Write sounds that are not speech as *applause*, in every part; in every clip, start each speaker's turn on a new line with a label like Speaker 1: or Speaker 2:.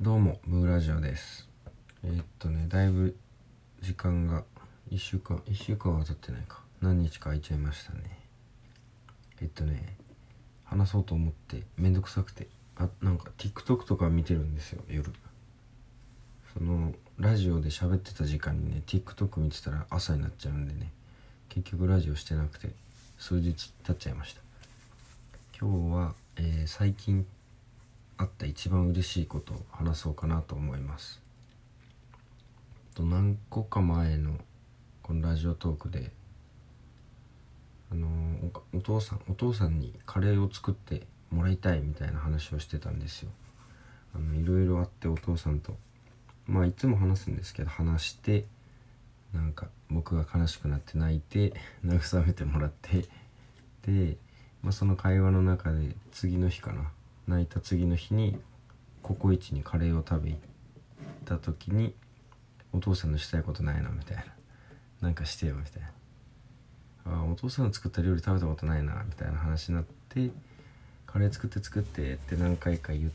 Speaker 1: どうもムーラジオです。えーっとねだいぶ時間が1週間1週間は経ってないか。何日か空いちゃいましたね。えっとね話そうと思ってめんどくさくて。あなんか TikTok とか見てるんですよ夜。そのラジオで喋ってた時間にね TikTok 見てたら朝になっちゃうんでね。結局ラジオしてなくて数日経っちゃいました。今日は、えー最近あった一番嬉しいことを話そうかなと思います。と何個か前のこのラジオトークであのおお父さんお父さんにカレーを作ってもらいたいみたいな話をしてたんですよ。あのいろいろあってお父さんとまあいつも話すんですけど話してなんか僕が悲しくなって泣いて *laughs* 慰めてもらってで、まあ、その会話の中で次の日かな。泣いた次の日にココイチにカレーを食べ行った時にお父さんのしたいことないのみたいな。なんかしてよみたいな。あお父さんの作った料理食べたことないなみたいな話になってカレー作って作ってって何回か言っ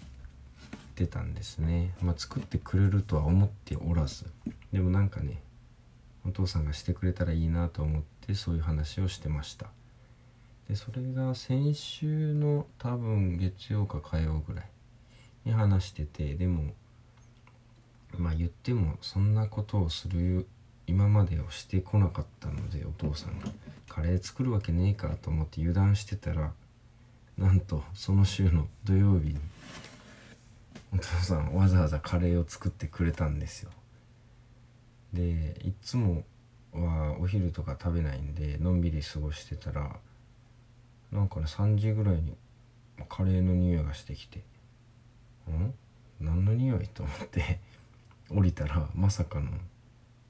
Speaker 1: てたんですね。まあ作ってくれるとは思っておらず。でもなんかねお父さんがしてくれたらいいなと思ってそういう話をしてました。でそれが先週の多分月曜か火曜ぐらいに話しててでもまあ言ってもそんなことをする今までをしてこなかったのでお父さんが。カレー作るわけねえかと思って油断してたらなんとその週の土曜日にお父さんわざわざカレーを作ってくれたんですよ。でいっつもはお昼とか食べないんでのんびり過ごしてたらなんかね3時ぐらいにカレーの匂いがしてきて「ん？何の匂い?」と思って *laughs* 降りたらまさかの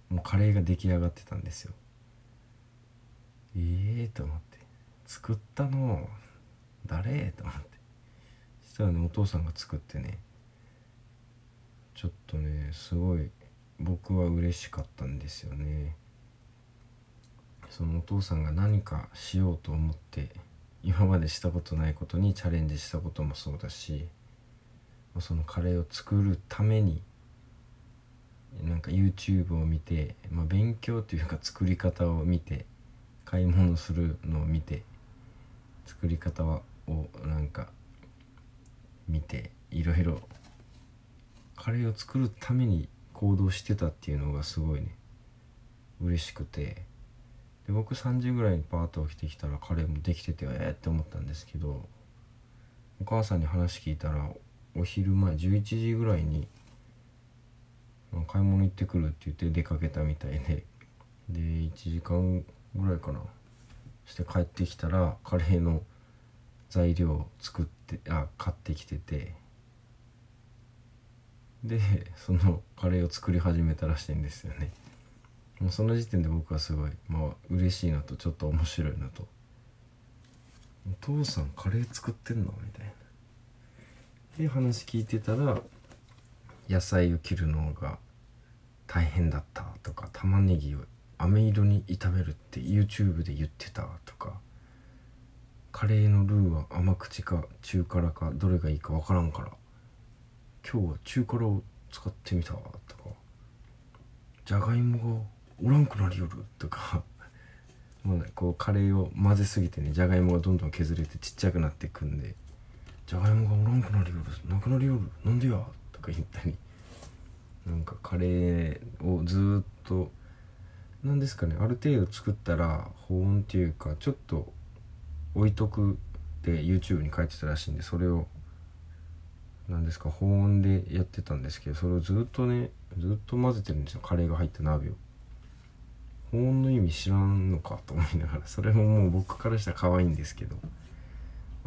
Speaker 1: もうカレーが出来上がってたんですよ。ええー、と思って。作ったの誰？と思って。そしたらねお父さんが作ってねちょっとねすごい僕は嬉しかったんですよね。そのお父さんが何かしようと思って今までしたことないことにチャレンジしたこともそうだしそのカレーを作るためになんか YouTube を見て、まあ、勉強というか作り方を見て買い物するのを見て作り方をなんか見ていろいろカレーを作るために行動してたっていうのがすごいね嬉しくて。で僕3時ぐらいにパーッと起きてきたらカレーもできててええって思ったんですけどお母さんに話聞いたらお昼前11時ぐらいに買い物行ってくるって言って出かけたみたいでで1時間ぐらいかなして帰ってきたらカレーの材料を作ってあ買ってきててでそのカレーを作り始めたらしいんですよね。もうその時点で僕はすごいまあ嬉しいのとちょっと面白いのと「お父さんカレー作ってんの?」みたいなで話聞いてたら野菜を切るのが大変だったとか玉ねぎを飴色に炒めるって YouTube で言ってたとかカレーのルーは甘口か中辛かどれがいいかわからんから今日は中辛を使ってみたとかじゃがいもがおらんくなりよるとか。*laughs* もうねこうカレーを混ぜすぎてねじゃがいもがどんどん削れてちっちゃくなっていくんでじゃがいもがおらんくなりよる。なくなりよる。なんでや？とか言ったり。なんかカレーをずっと何ですかねある程度作ったら保温っていうかちょっと置いとくって YouTube に書いてたらしいんでそれを何ですか保温でやってたんですけどそれをずっとねずっと混ぜてるんですよカレーが入った鍋を。保温の意味知らんのかと思いながらそれももう僕からしたら可愛いんですけど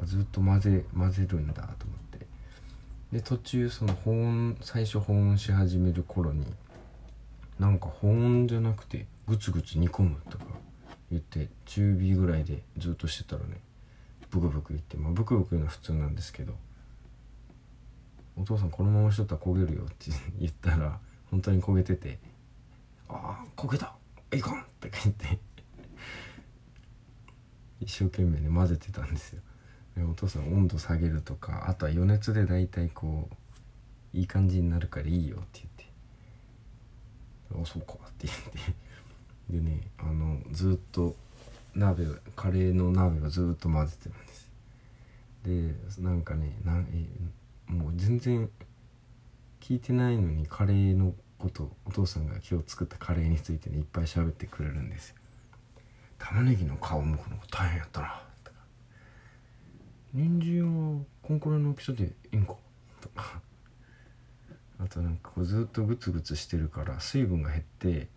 Speaker 1: ずっと混ぜ混ぜるんだと思って。で途中その保温最初保温し始める頃になんか保温じゃなくてグツグツ煮込むとか言って中火ぐらいでずっとしてたらねブクブクいってまあブクブク言うのは普通なんですけどお父さんこのまましとったら焦げるよって言ったら本当に焦げてて「ああ焦げた！いかん!」とか言って。一生懸命ね混ぜてたんですよ。でお父さん温度下げるとかあとは余熱で大体こういい感じになるからいいよって言って「あそうか」って言って。でねあのずっと鍋カレーの鍋をずっと混ぜてるんです。でなんかねなんえもう全然聞いてないのにカレーのことお父さんが今日作ったカレーについてねいっぱい喋ってくれるんですよ。玉ねぎの皮むくのが大変やったな。とか人参はこんくらいの大きさでいいんか？とか。あとなんかこうずっとグツグツしてるから水分が減って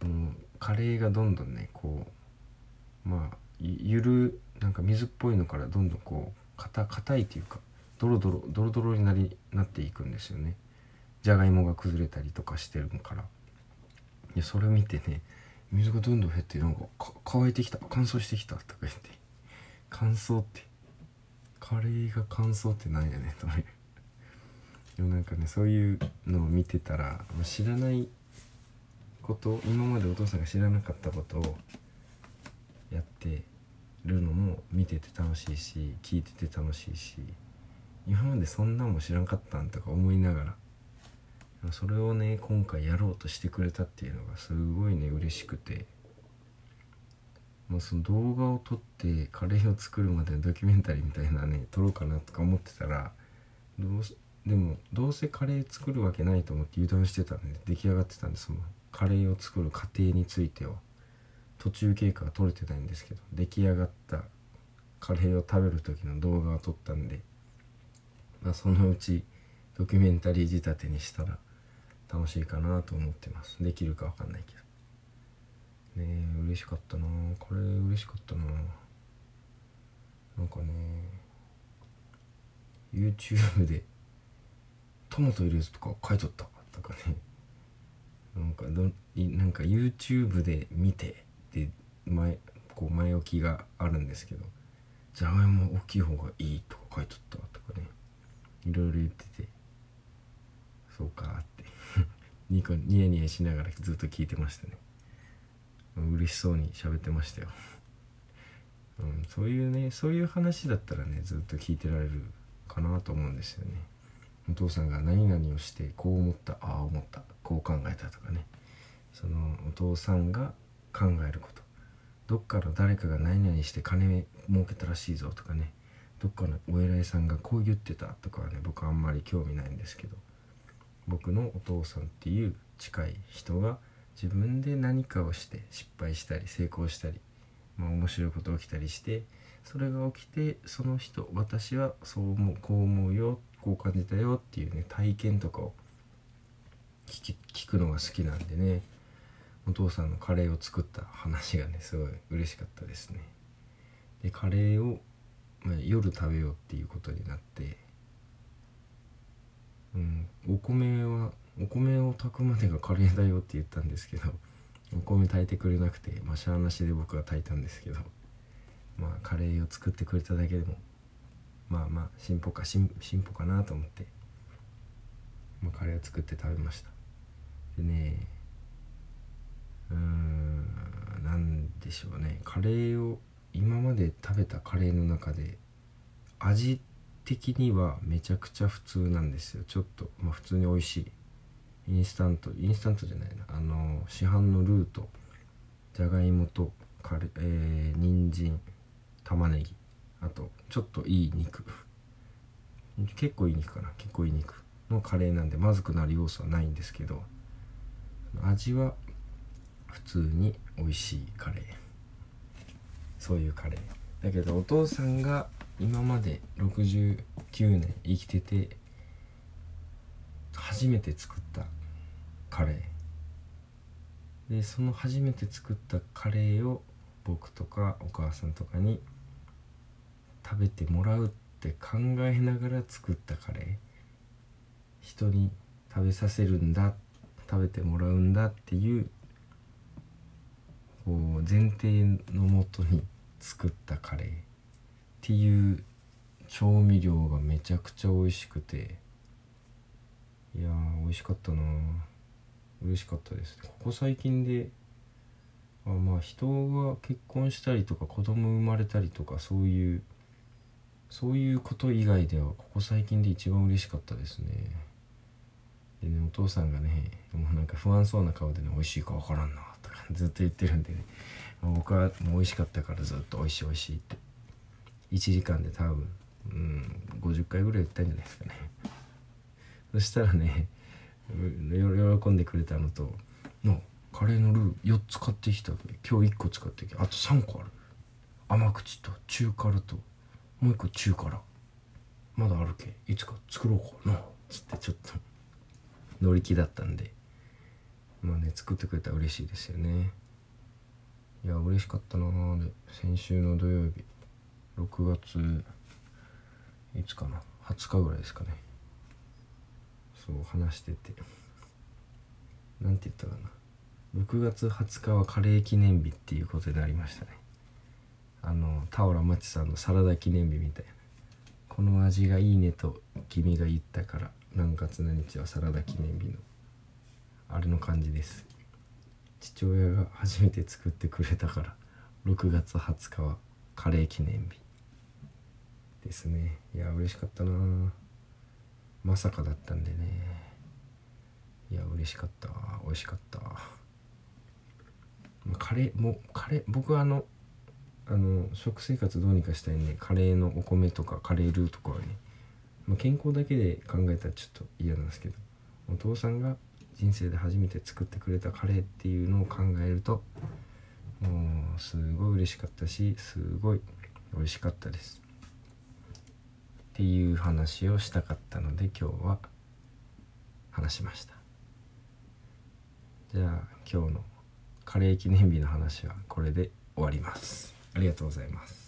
Speaker 1: このカレーがどんどんねこうまあゆるなんか水っぽいのからどんどんこう硬いっていうかドロドロドロドロになりなっていくんですよね。じゃがいもが崩れたりとかしてるから。でそれを見てね水がどんどん減ってなんかか乾いてきた。乾燥してきたとか言って。乾燥って。カレーが乾燥ってなんやねんと思う。*laughs* でもなんかねそういうのを見てたら知らないこと今までお父さんが知らなかったことをやってるのも見てて楽しいし聞いてて楽しいし今までそんなんも知らんかったんとか思いながらそれをね今回やろうとしてくれたっていうのがすごいね嬉しくて、まあ、その動画を撮ってカレーを作るまでのドキュメンタリーみたいなね撮ろうかなとか思ってたらどうでもどうせカレー作るわけないと思って油断してたんで出来上がってたんでそのカレーを作る過程については。途中経過が撮れてないんですけど出来上がったカレーを食べる時の動画を撮ったんで、まあ、そのうちドキュメンタリー仕立てにしたら楽しいかなと思ってます。できるか分かんないけど。ねえ嬉しかったな。これ嬉しかったな。なんかね YouTube でトマト入れるとか書いとった。とかねなんかどなんか YouTube で見てで前こう前置きがあるんですけどじゃがいも大きい方がいいとか書いとったとかね。いろいろ言ってて。そうかって。ニコニヤニヤしながらずっと聞いてましたね。嬉しそうに喋ってましたよ、うん、そういうねそういう話だったらねずっと聞いてられるかなと思うんですよね。お父さんが何々をしてこう思ったああ思ったこう考えたとかね。そのお父さんが考えること。どっから誰かが何々して金儲けたらしいぞとかね。どっかのお偉いさんがこう言ってたとかはね僕あんまり興味ないんですけど。僕のお父さんっていう近い人が自分で何かをして失敗したり成功したり、まあ、面白いことが起きたりしてそれが起きてその人私はそう思うこう思うよこう感じたよっていうね体験とかを聞聞くのが好きなんでねお父さんのカレーを作った話がねすごい嬉しかったですね。でカレーを、まあ、夜食べようっていうことになってうん。お米はお米を炊くまでがカレーだよって言ったんですけど *laughs* お米炊いてくれなくてまあしゃーなしで僕が炊いたんですけどまあカレーを作ってくれただけでもまあまあ進歩か進歩かなと思って、まあ、カレーを作って食べました。でねうーん何でしょうね。カレーを今まで食べたカレーの中で味的にはめちゃくちゃ普通なんですよ。ちょっとまあ普通に美味しい。インスタントインスタントじゃないな。あの市販のルーとじゃがいもとカレえー、人参玉ねぎ。あとちょっといい肉。結構いい肉かな。結構いい肉。のカレーなんでまずくなる要素はないんですけど。味は普通に美味しいカレー。そういうカレー。だけどお父さんが今まで69年生きてて初めて作ったカレー。でその初めて作ったカレーを僕とかお母さんとかに食べてもらうって考えながら作ったカレー。人に食べさせるんだ食べてもらうんだっていうこう前提のもとに作ったカレー。っていう調味料がめちゃくちゃ美味しくて。いやー美味しかったな。嬉しかったですここ最近であまあ人が結婚したりとか子供生まれたりとかそういうそういうこと以外ではここ最近で一番嬉しかったですね。でねお父さんがねもうなんか不安そうな顔でね美味しいか分からんなとかずっと言ってるんでね。僕はもう美味しかったからずっと美味しい美味しいって。1時間で多分うん50回ぐらい言ったんじゃないですかね。*laughs* そしたらね喜んでくれたのと「のカレーのルー4つ買ってきた今日1個使ってきた。あと3個ある。甘口と中辛ともう1個中辛。まだあるけ。いつか作ろうかな」つってちょっと乗り気だったんで。まあね作ってくれたら嬉しいですよね。いや嬉しかったなー。で先週の土曜日。6月いつかな20日ぐらいですかね。そう話してて。なんて言ったかな。6月20日はカレー記念日っていうことになりましたね。あの田浦町さんのサラダ記念日みたいな。この味がいいねと君が言ったから何月何日はサラダ記念日のあれの感じです。父親が初めて作ってくれたから6月20日はカレー記念日。ですね。いや嬉しかったな。まさかだったんでね。いや嬉しかった。美味しかった。カレーもカレー僕はあのあの食生活どうにかしたいんでカレーのお米とかカレールーとかはね、まあ、健康だけで考えたらちょっと嫌なんですけどお父さんが人生で初めて作ってくれたカレーっていうのを考えるともうすごい嬉しかったしすごい美味しかったです。っていう話をしたかったので今日は話しました。じゃあ今日のカレー記念日の話はこれで終わります。ありがとうございます。